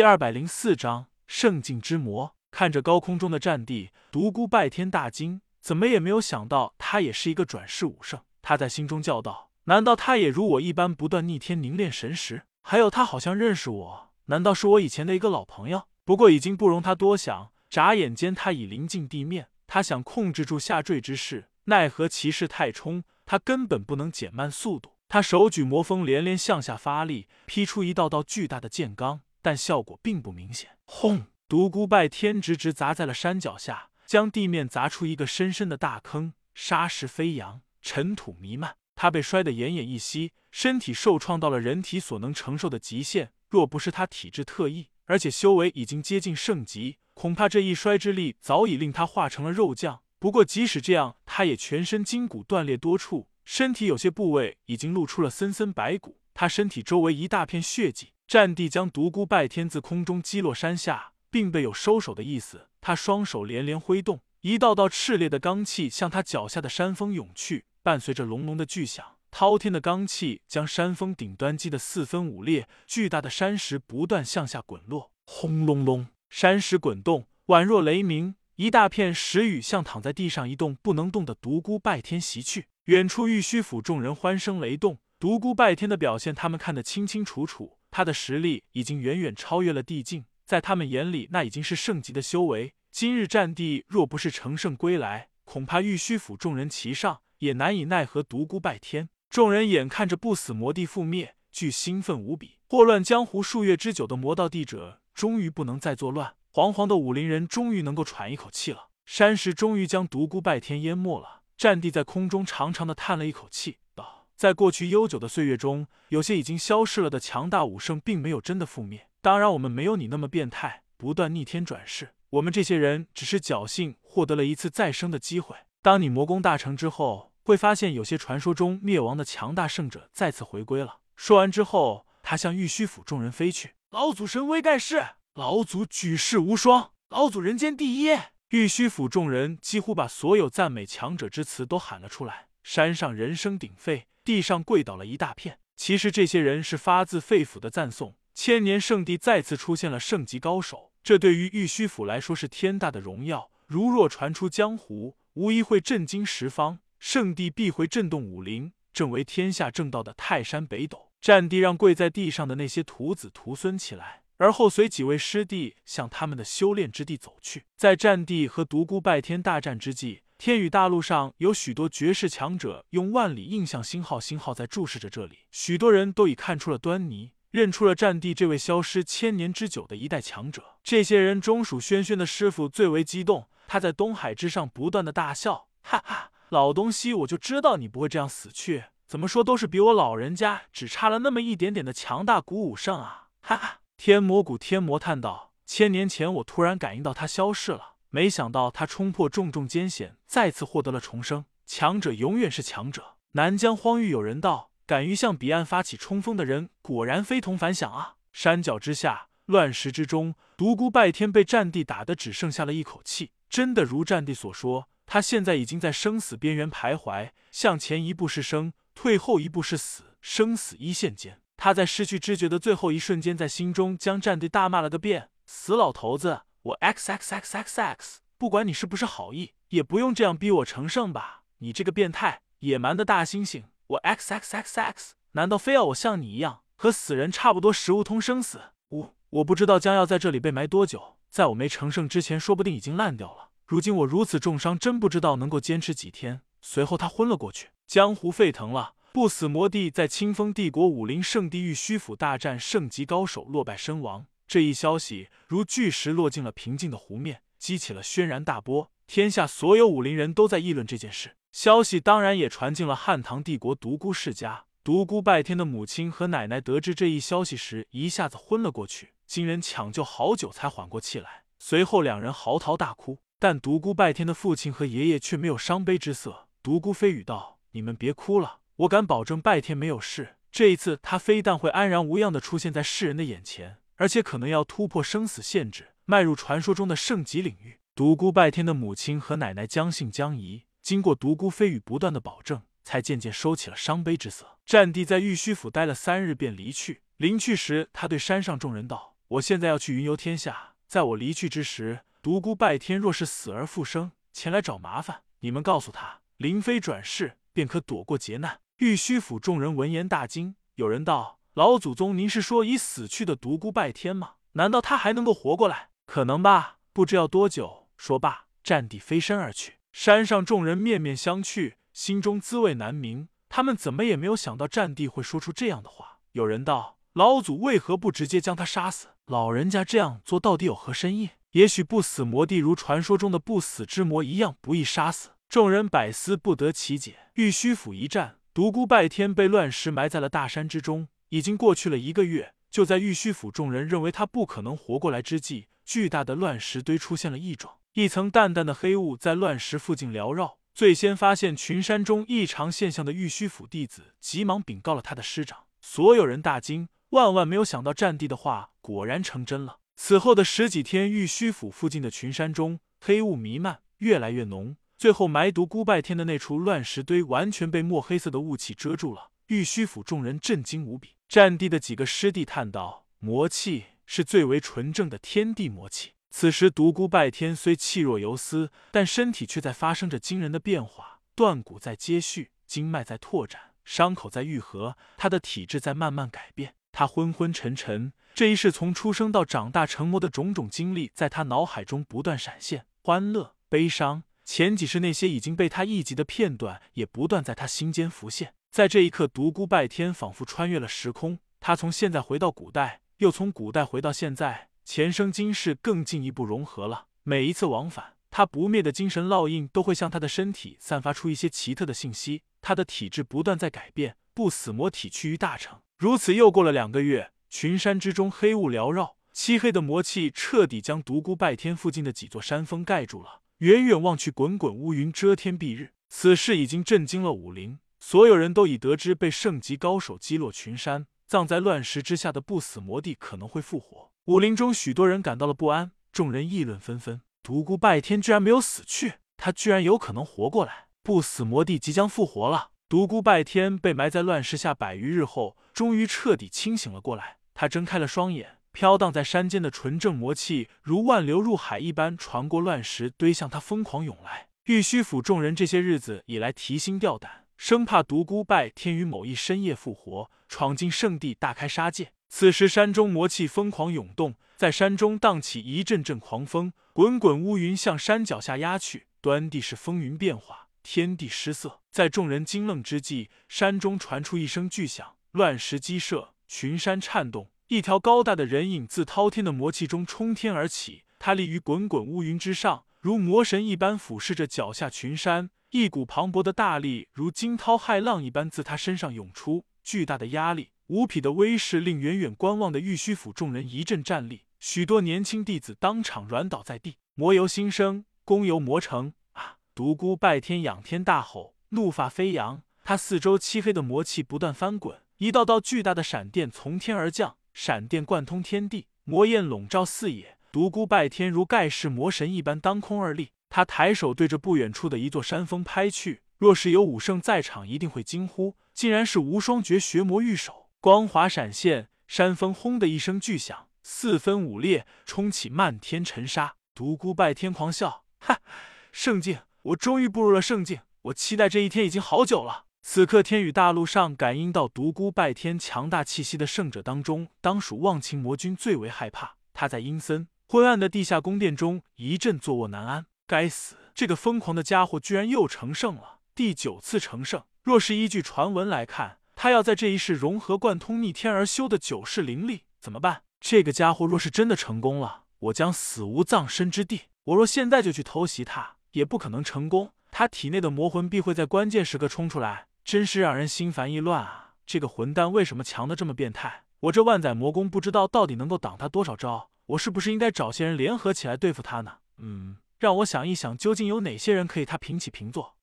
第二百零四章圣境之魔。看着高空中的战地，独孤拜天大惊，怎么也没有想到他也是一个转世武圣。他在心中叫道：“难道他也如我一般不断逆天凝练神识？还有，他好像认识我，难道是我以前的一个老朋友？”不过已经不容他多想，眨眼间他已临近地面。他想控制住下坠之势，奈何骑士太冲，他根本不能减慢速度。他手举魔锋，连连向下发力，劈出一道道巨大的剑罡，但效果并不明显。轰！独孤拜天直直砸在了山脚下，将地面砸出一个深深的大坑，沙石飞扬，尘土弥漫。他被摔得奄奄一息，身体受创到了人体所能承受的极限。若不是他体质特异，而且修为已经接近圣级，恐怕这一摔之力早已令他化成了肉酱。不过即使这样，他也全身筋骨断裂多处，身体有些部位已经露出了森森白骨。他身体周围一大片血迹。战地将独孤拜天自空中击落山下。并未有收手的意思，他双手连连挥动，一道道炽烈的罡气向他脚下的山峰涌去，伴随着隆隆的巨响，滔天的罡气将山峰顶端击得四分五裂，巨大的山石不断向下滚落，轰隆隆，山石滚动，宛若雷鸣，一大片石雨向躺在地上一动不能动的独孤拜天袭去。远处玉虚府众人欢声雷动，独孤拜天的表现他们看得清清楚楚，他的实力已经远远超越了地境。在他们眼里，那已经是圣级的修为。今日战地若不是乘胜归来，恐怕玉虚府众人齐上也难以奈何独孤拜天。众人眼看着不死魔帝覆灭，俱兴奋无比。祸乱江湖数月之久的魔道帝者，终于不能再作乱。惶惶的武林人终于能够喘一口气了。山石终于将独孤拜天淹没了。战地在空中长长的叹了一口气，：“在过去悠久的岁月中，有些已经消失了的强大武圣，并没有真的覆灭。”当然，我们没有你那么变态，不断逆天转世。我们这些人只是侥幸获得了一次再生的机会。当你魔功大成之后，会发现有些传说中灭亡的强大圣者再次回归了。说完之后，他向玉虚府众人飞去。老祖神威盖世，老祖举世无双，老祖人间第一。玉虚府众人几乎把所有赞美强者之词都喊了出来。山上人声鼎沸，地上跪倒了一大片。其实这些人是发自肺腑的赞颂。千年圣地再次出现了圣级高手，这对于玉虚府来说是天大的荣耀。如若传出江湖，无疑会震惊十方，圣地必会震动武林。正为天下正道的泰山北斗战帝让跪在地上的那些徒子徒孙起来，而后随几位师弟向他们的修炼之地走去。在战地和独孤拜天大战之际，天宇大陆上有许多绝世强者用万里印象星号星号在注视着这里，许多人都已看出了端倪。认出了战地这位消失千年之久的一代强者，这些人中属轩轩的师傅最为激动，他在东海之上不断的大笑，哈哈，老东西，我就知道你不会这样死去，怎么说都是比我老人家只差了那么一点点的强大古武圣啊，哈哈。天魔谷天魔叹道：千年前我突然感应到他消失了，没想到他冲破重重艰险，再次获得了重生。强者永远是强者。南疆荒域有人道。敢于向彼岸发起冲锋的人，果然非同凡响啊！山脚之下，乱石之中，独孤拜天被战地打得只剩下了一口气。真的如战地所说，他现在已经在生死边缘徘徊，向前一步是生，退后一步是死，生死一线间。他在失去知觉的最后一瞬间，在心中将战地大骂了个遍：“死老头子，我 x x x x x！不管你是不是好意，也不用这样逼我成圣吧！你这个变态野蛮的大猩猩！”我 x x x x，难道非要我像你一样和死人差不多食无通生死？我我不知道将要在这里被埋多久，在我没成圣之前，说不定已经烂掉了。如今我如此重伤，真不知道能够坚持几天。随后他昏了过去。江湖沸腾了，不死魔帝在清风帝国武林圣地玉虚府大战圣级高手，落败身亡。这一消息如巨石落进了平静的湖面，激起了轩然大波。天下所有武林人都在议论这件事。消息当然也传进了汉唐帝国独孤世家。独孤拜天的母亲和奶奶得知这一消息时，一下子昏了过去，经人抢救好久才缓过气来。随后两人嚎啕大哭，但独孤拜天的父亲和爷爷却没有伤悲之色。独孤飞羽道：“你们别哭了，我敢保证拜天没有事。这一次，他非但会安然无恙的出现在世人的眼前，而且可能要突破生死限制，迈入传说中的圣级领域。”独孤拜天的母亲和奶奶将信将疑。经过独孤飞羽不断的保证，才渐渐收起了伤悲之色。战地在玉虚府待了三日，便离去。临去时，他对山上众人道：“我现在要去云游天下，在我离去之时，独孤拜天若是死而复生，前来找麻烦，你们告诉他，灵飞转世，便可躲过劫难。玉虚府众人闻言大惊，有人道：“老祖宗，您是说已死去的独孤拜天吗？难道他还能够活过来？可能吧，不知要多久。”说罢，战地飞身而去。山上众人面面相觑，心中滋味难明。他们怎么也没有想到战地会说出这样的话。有人道：“老祖为何不直接将他杀死？老人家这样做到底有何深意？也许不死魔帝如传说中的不死之魔一样不易杀死。”众人百思不得其解。玉虚府一战。独孤拜天被乱石埋在了大山之中，已经过去了一个月。就在玉虚府众人认为他不可能活过来之际，巨大的乱石堆出现了异状，一层淡淡的黑雾在乱石附近缭绕。最先发现群山中异常现象的玉虚府弟子，急忙禀告了他的师长。所有人大惊，万万没有想到战地的话果然成真了。此后的十几天，玉虚府附近的群山中黑雾弥漫，越来越浓。最后埋毒孤拜天的那处乱石堆完全被墨黑色的雾气遮住了，玉虚府众人震惊无比。战地的几个师弟叹道：“魔气是最为纯正的天地魔气。”此时独孤拜天虽气若游丝，但身体却在发生着惊人的变化，断骨在接续，经脉在拓展，伤口在愈合，他的体质在慢慢改变。他昏昏沉沉，这一世从出生到长大成魔的种种经历，在他脑海中不断闪现，欢乐、悲伤。前几世那些已经被他忆及的片段，也不断在他心间浮现。在这一刻，独孤拜天仿佛穿越了时空，他从现在回到古代，又从古代回到现在，前生今世更进一步融合了。每一次往返，他不灭的精神烙印都会向他的身体散发出一些奇特的信息。他的体质不断在改变，不死魔体趋于大成。如此又过了两个月，群山之中黑雾缭绕，漆黑的魔气彻底将独孤拜天附近的几座山峰盖住了。远远望去，滚滚乌云遮天蔽日。此事已经震惊了武林，所有人都已得知被圣级高手击落群山，葬在乱石之下的不死魔帝可能会复活。武林中许多人感到了不安，众人议论纷纷。独孤拜天居然没有死去，他居然有可能活过来。不死魔帝即将复活了。独孤拜天被埋在乱石下百余日后，终于彻底清醒了过来。他睁开了双眼。飘荡在山间的纯正魔气，如万流入海一般，传过乱石堆，向他疯狂涌来。玉虚府众人这些日子以来提心吊胆，生怕独孤拜天于某一深夜复活，闯进圣地，大开杀戒。此时山中魔气疯狂涌动，在山中荡起一阵阵狂风，滚滚乌云向山脚下压去，端地是风云变化，天地失色。在众人惊愣之际，山中传出一声巨响，乱石激射，群山颤动。一条高大的人影自滔天的魔气中冲天而起，他立于滚滚乌云之上，如魔神一般俯视着脚下群山。一股磅礴的大力如惊涛骇浪一般自他身上涌出，巨大的压力、无匹的威势令远远观望的玉虚府众人一阵战栗，许多年轻弟子当场软倒在地。魔由心生，功由魔成啊！独孤拜天仰天大吼，怒发飞扬，他四周漆黑的魔气不断翻滚，一道道巨大的闪电从天而降。闪电贯通天地，魔焰笼罩四野。独孤拜天如盖世魔神一般当空而立，他抬手对着不远处的一座山峰拍去。若是有武圣在场，一定会惊呼：竟然是无双绝学魔玉手！光华闪现，山峰轰的一声巨响，四分五裂，冲起漫天尘沙。独孤拜天狂笑：哈，圣境！我终于步入了圣境！我期待这一天已经好久了。此刻，天宇大陆上感应到独孤拜天强大气息的圣者当中，当属忘情魔君最为害怕。他在阴森昏暗的地下宫殿中一阵坐卧难安。该死，这个疯狂的家伙居然又成圣了，第九次成圣。若是依据传闻来看，他要在这一世融合贯通逆天而修的九世灵力，怎么办？这个家伙若是真的成功了，我将死无葬身之地。我若现在就去偷袭他，也不可能成功。他体内的魔魂必会在关键时刻冲出来。真是让人心烦意乱啊！这个混蛋为什么强的这么变态？我这万载魔功不知道到底能够挡他多少招？我是不是应该找些人联合起来对付他呢？嗯，让我想一想，究竟有哪些人可以他平起平坐？